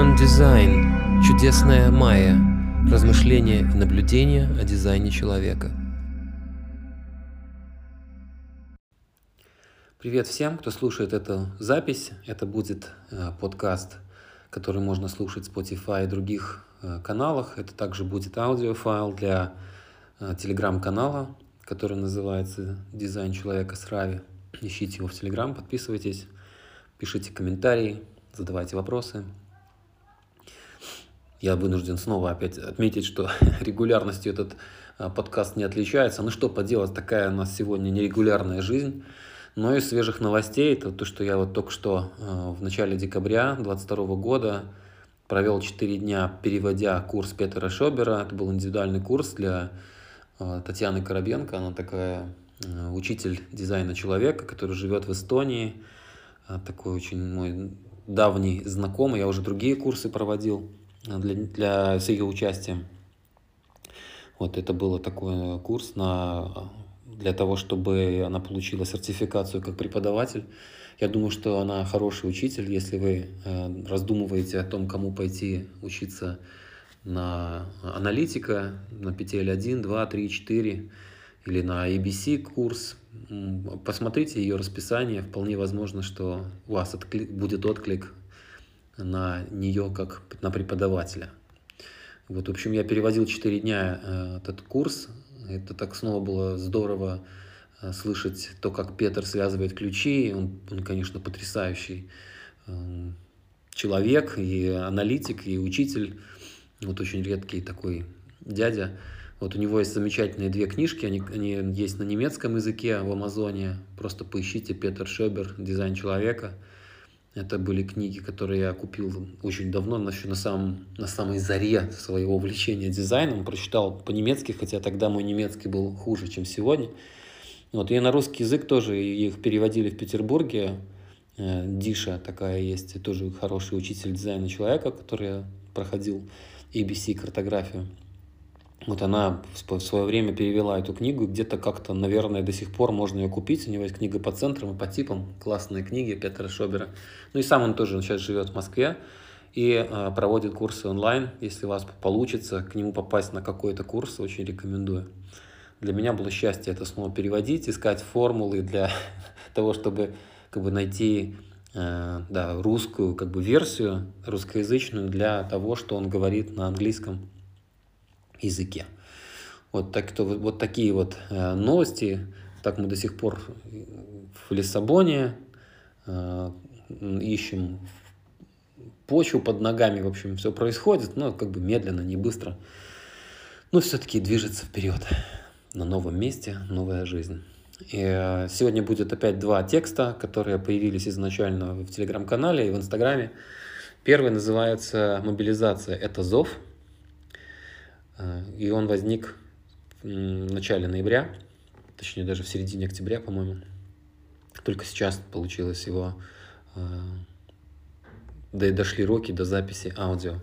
Human Design. Чудесная майя. Размышления и наблюдения о дизайне человека. Привет всем, кто слушает эту запись. Это будет э, подкаст, который можно слушать в Spotify и других э, каналах. Это также будет аудиофайл для э, телеграм-канала, который называется «Дизайн человека с Рави». Ищите его в телеграм, подписывайтесь, пишите комментарии, задавайте вопросы. Я вынужден снова опять отметить, что регулярностью этот а, подкаст не отличается. Ну что поделать, такая у нас сегодня нерегулярная жизнь. Но из свежих новостей, это то, что я вот только что а, в начале декабря 2022 года провел 4 дня, переводя курс Петера Шобера. Это был индивидуальный курс для а, Татьяны Коробенко. Она такая учитель дизайна человека, который живет в Эстонии. Такой очень мой давний знакомый, я уже другие курсы проводил для, для, с ее участием. Вот это был такой курс на, для того, чтобы она получила сертификацию как преподаватель. Я думаю, что она хороший учитель, если вы э, раздумываете о том, кому пойти учиться на аналитика, на PTL 1, 2, 3, 4 или на ABC курс, посмотрите ее расписание, вполне возможно, что у вас отклик, будет отклик на нее как на преподавателя. Вот, в общем, я переводил 4 дня э, этот курс. Это так снова было здорово э, слышать то, как Петр связывает ключи. Он, он конечно, потрясающий э, человек и аналитик, и учитель. Вот очень редкий такой дядя. Вот у него есть замечательные две книжки, они, они есть на немецком языке в Амазоне. Просто поищите Петер Шебер «Дизайн человека». Это были книги, которые я купил очень давно, еще на, самом, на самой заре своего увлечения дизайном. Прочитал по-немецки, хотя тогда мой немецкий был хуже, чем сегодня. Вот, и на русский язык тоже их переводили в Петербурге. Э, Диша такая есть, тоже хороший учитель дизайна человека, который проходил ABC картографию. Вот она в свое время перевела эту книгу, где-то как-то, наверное, до сих пор можно ее купить. У него есть книга по центрам и по типам, классные книги Петра Шобера. Ну и сам он тоже он сейчас живет в Москве и э, проводит курсы онлайн. Если у вас получится к нему попасть на какой-то курс, очень рекомендую. Для меня было счастье это снова переводить, искать формулы для того, чтобы как бы найти э, да, русскую как бы версию, русскоязычную для того, что он говорит на английском языке. Вот, так, то, вот такие вот э, новости. Так мы до сих пор в Лиссабоне э, ищем почву под ногами, в общем, все происходит, но как бы медленно, не быстро. Но все-таки движется вперед. На новом месте новая жизнь. И э, сегодня будет опять два текста, которые появились изначально в телеграм-канале и в инстаграме. Первый называется «Мобилизация – это зов», Э, и он возник в начале ноября, точнее даже в середине октября, по-моему. Только сейчас получилось его, э, да и дошли руки до записи аудио.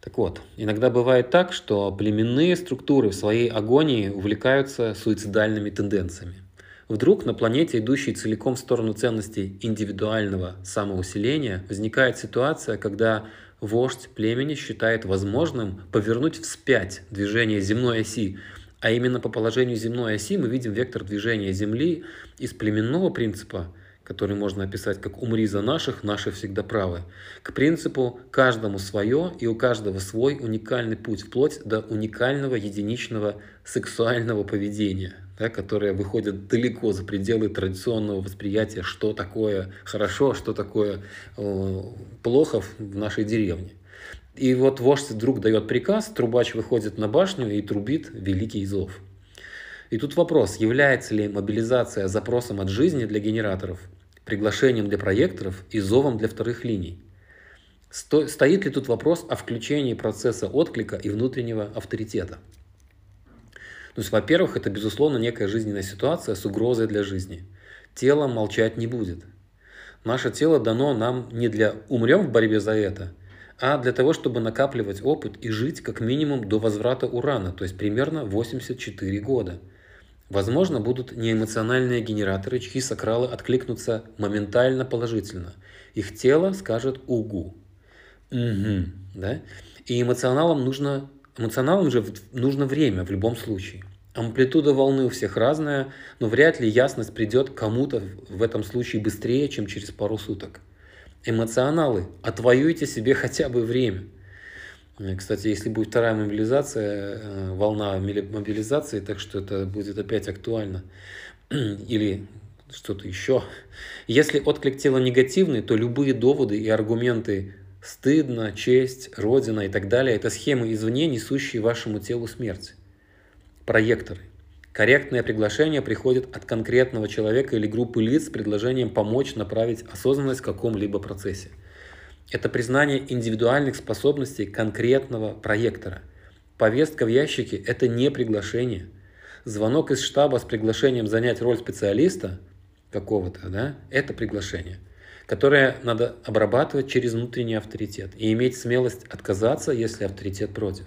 Так вот, иногда бывает так, что племенные структуры в своей агонии увлекаются суицидальными тенденциями. Вдруг на планете, идущей целиком в сторону ценностей индивидуального самоусиления, возникает ситуация, когда вождь племени считает возможным повернуть вспять движение земной оси, а именно по положению земной оси мы видим вектор движения Земли из племенного принципа, который можно описать как «умри за наших, наши всегда правы», к принципу «каждому свое и у каждого свой уникальный путь, вплоть до уникального единичного сексуального поведения» да, которые выходят далеко за пределы традиционного восприятия, что такое хорошо, что такое э, плохо в нашей деревне. И вот вождь вдруг дает приказ, трубач выходит на башню и трубит великий зов. И тут вопрос, является ли мобилизация запросом от жизни для генераторов, приглашением для проекторов и зовом для вторых линий? Стоит ли тут вопрос о включении процесса отклика и внутреннего авторитета? То есть, во-первых, это, безусловно, некая жизненная ситуация с угрозой для жизни. Тело молчать не будет. Наше тело дано нам не для «умрем в борьбе за это», а для того, чтобы накапливать опыт и жить как минимум до возврата урана, то есть примерно 84 года. Возможно, будут неэмоциональные генераторы, чьи сакралы откликнутся моментально положительно. Их тело скажет «угу». Угу, да? И эмоционалам нужно, эмоционалам же нужно время в любом случае. Амплитуда волны у всех разная, но вряд ли ясность придет кому-то в этом случае быстрее, чем через пару суток. Эмоционалы, отвоюйте себе хотя бы время. Э, кстати, если будет вторая мобилизация, э, волна мобилизации, так что это будет опять актуально. Или что-то еще. Если отклик тела негативный, то любые доводы и аргументы стыдно, честь, родина и так далее – это схемы извне, несущие вашему телу смерть проекторы. Корректное приглашение приходит от конкретного человека или группы лиц с предложением помочь направить осознанность в каком-либо процессе. Это признание индивидуальных способностей конкретного проектора. Повестка в ящике – это не приглашение. Звонок из штаба с приглашением занять роль специалиста какого-то, да, это приглашение, которое надо обрабатывать через внутренний авторитет и иметь смелость отказаться, если авторитет против.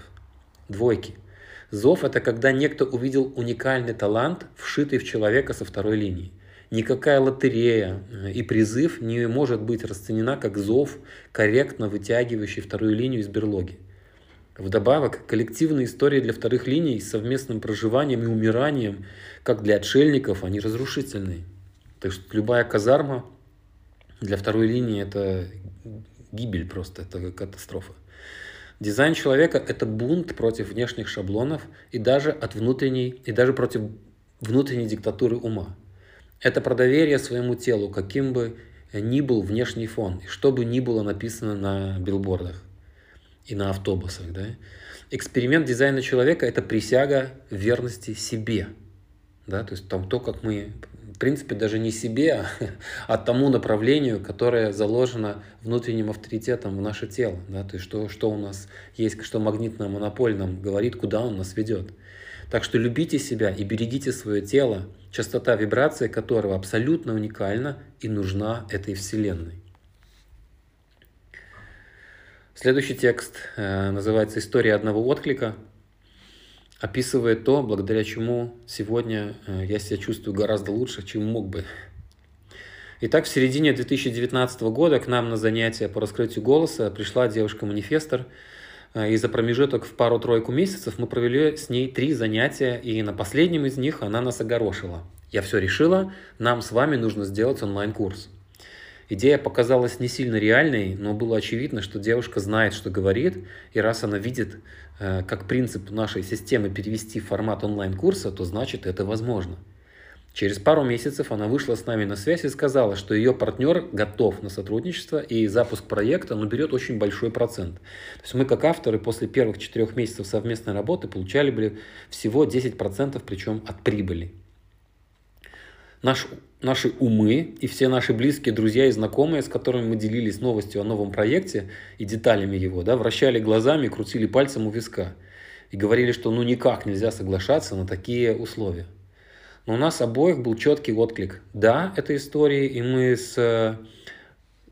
Двойки – Зов – это когда некто увидел уникальный талант, вшитый в человека со второй линии. Никакая лотерея э, и призыв не может быть расценена как зов, корректно вытягивающий вторую линию из берлоги. Вдобавок, коллективные истории для вторых линий с совместным проживанием и умиранием, как для отшельников, они разрушительные. Так что любая казарма для второй линии – это гибель просто, это катастрофа. Дизайн человека – это бунт против внешних шаблонов и даже, от внутренней, и даже против внутренней диктатуры ума. Это про доверие своему телу, каким бы ни был внешний фон, и что бы ни было написано на билбордах и на автобусах. Да? Эксперимент дизайна человека – это присяга верности себе. Да? То есть там, то, как мы в принципе, даже не себе, а тому направлению, которое заложено внутренним авторитетом в наше тело. Да? То есть что, что у нас есть, что магнитно-монополь нам говорит, куда он нас ведет. Так что любите себя и берегите свое тело, частота вибрации которого абсолютно уникальна и нужна этой Вселенной. Следующий текст э, называется «История одного отклика» описывает то, благодаря чему сегодня э, я себя чувствую гораздо лучше, чем мог бы. Итак, в середине 2019 года к нам на занятия по раскрытию голоса пришла девушка-манифестор, э, и за промежуток в пару-тройку месяцев мы провели с ней три занятия, и на последнем из них она нас огорошила. Я все решила, нам с вами нужно сделать онлайн-курс. Идея показалась не сильно реальной, но было очевидно, что девушка знает, что говорит, и раз она видит э, как принцип нашей системы перевести формат онлайн-курса, то значит это возможно. Через пару месяцев она вышла с нами на связь и сказала, что ее партнер готов на сотрудничество и запуск проекта, но берет очень большой процент. То есть мы как авторы после первых четырех месяцев совместной работы получали бы всего 10%, причем от прибыли. Наш наши умы и все наши близкие друзья и знакомые, с которыми мы делились новостью о новом проекте и деталями его, да, вращали глазами, крутили пальцем у виска и говорили, что ну никак нельзя соглашаться на такие условия. Но у нас обоих был четкий отклик. Да, это истории, и мы с,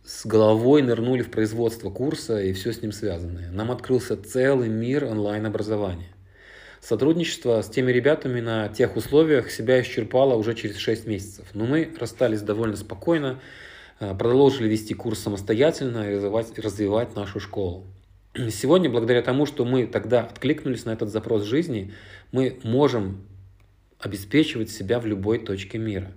с головой нырнули в производство курса и все с ним связанное. Нам открылся целый мир онлайн-образования. Сотрудничество с теми ребятами на тех условиях себя исчерпало уже через 6 месяцев. Но мы расстались довольно спокойно, э, продолжили вести курс самостоятельно и развивать, развивать нашу школу. Сегодня, благодаря тому, что мы тогда откликнулись на этот запрос жизни, мы можем обеспечивать себя в любой точке мира.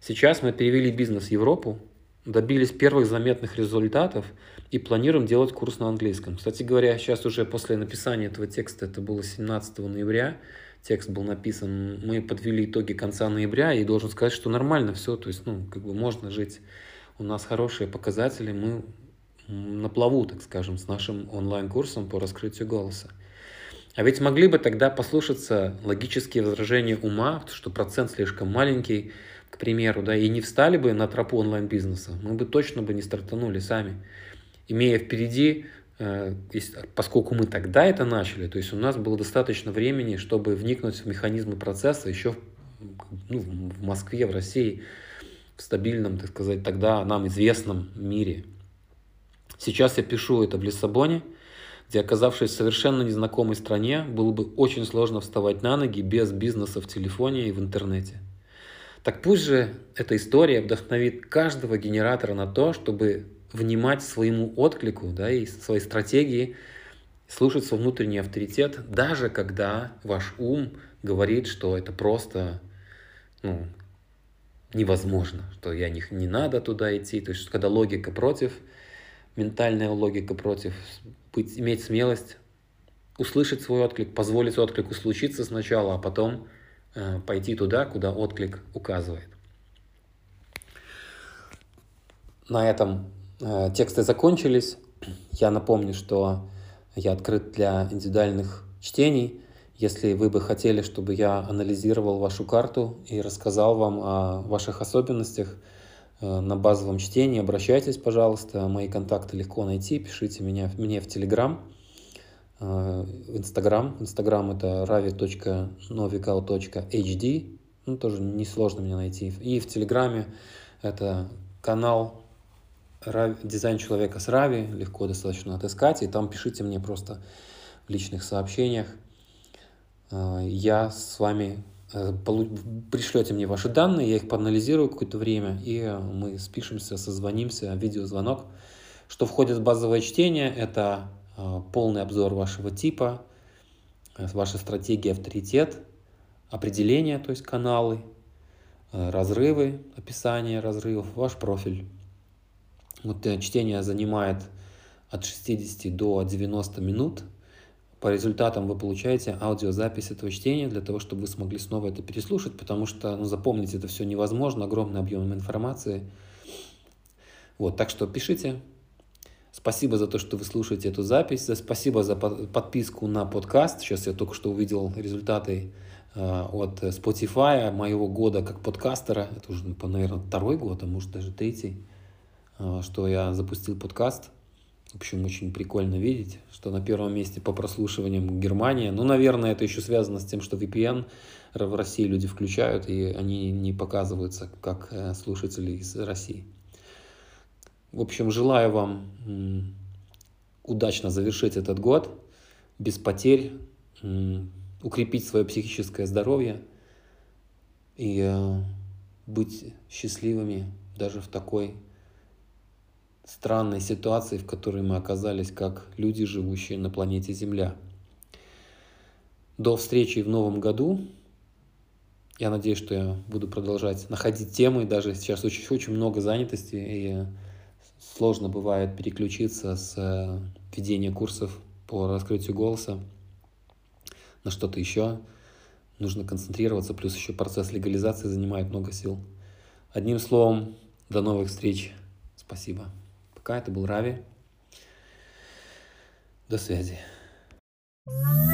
Сейчас мы перевели бизнес в Европу, добились первых заметных результатов и планируем делать курс на английском. Кстати говоря, сейчас уже после написания этого текста, это было 17 ноября, текст был написан, мы подвели итоги конца ноября, и должен сказать, что нормально все, то есть, ну, как бы можно жить. У нас хорошие показатели, мы на плаву, так скажем, с нашим онлайн-курсом по раскрытию голоса. А ведь могли бы тогда послушаться логические возражения ума, что процент слишком маленький, к примеру, да, и не встали бы на тропу онлайн-бизнеса, мы бы точно бы не стартанули сами. Имея впереди, э, поскольку мы тогда это начали, то есть у нас было достаточно времени, чтобы вникнуть в механизмы процесса еще ну, в Москве, в России, в стабильном, так сказать, тогда нам известном мире. Сейчас я пишу это в Лиссабоне, где, оказавшись в совершенно незнакомой стране, было бы очень сложно вставать на ноги без бизнеса в телефоне и в интернете. Так пусть же эта история вдохновит каждого генератора на то, чтобы внимать своему отклику, да, и своей стратегии, слушать свой внутренний авторитет, даже когда ваш ум говорит, что это просто, ну, невозможно, что я не, не надо туда идти. То есть, когда логика против, ментальная логика против, быть, иметь смелость услышать свой отклик, позволить отклику случиться сначала, а потом пойти туда, куда отклик указывает. На этом э, тексты закончились. Я напомню, что я открыт для индивидуальных чтений. Если вы бы хотели, чтобы я анализировал вашу карту и рассказал вам о ваших особенностях э, на базовом чтении, обращайтесь, пожалуйста. Мои контакты легко найти. Пишите меня, мне в Телеграм, э, Инстаграм. Инстаграм это ravi.novikal.hd. Ну, тоже несложно меня найти. И в Телеграме это канал дизайн человека с Рави, легко достаточно отыскать, и там пишите мне просто в личных сообщениях. А, я с вами э, пришлете мне ваши данные, я их поанализирую какое-то время, и мы спишемся, созвонимся, видеозвонок. Что входит в базовое чтение, это полный обзор вашего типа, э, ваша стратегия авторитет, определение, то есть каналы, э, разрывы, описание разрывов, ваш профиль. Вот э, чтение занимает от 60 до 90 минут. По результатам вы получаете аудиозапись этого чтения для того, чтобы вы смогли снова это переслушать, потому что ну, запомнить это все невозможно, огромный объем информации. Вот, так что пишите. Спасибо за то, что вы слушаете эту запись. Спасибо за подписку на подкаст. Сейчас я только что увидел результаты э, от Spotify моего года как подкастера. Это уже, наверное, второй год, а может даже третий. А, что я запустил подкаст. В общем, очень прикольно видеть, что на первом месте по прослушиваниям Германия. Ну, наверное, это еще связано с тем, что VPN в России люди включают, и они не показываются как э, слушатели из России. В общем, желаю вам удачно завершить этот год, без потерь, укрепить свое психическое здоровье и э, быть счастливыми даже в такой странной ситуации, в которой мы оказались как люди, живущие на планете Земля. До встречи в новом году. Я надеюсь, что я буду продолжать находить темы. Даже сейчас очень, очень много занятости, и сложно бывает переключиться с э, ведения курсов по раскрытию голоса на что-то еще. Нужно концентрироваться, плюс еще процесс легализации занимает много сил. Одним словом, до новых встреч. Спасибо. Пока это был Рави. До связи. thank you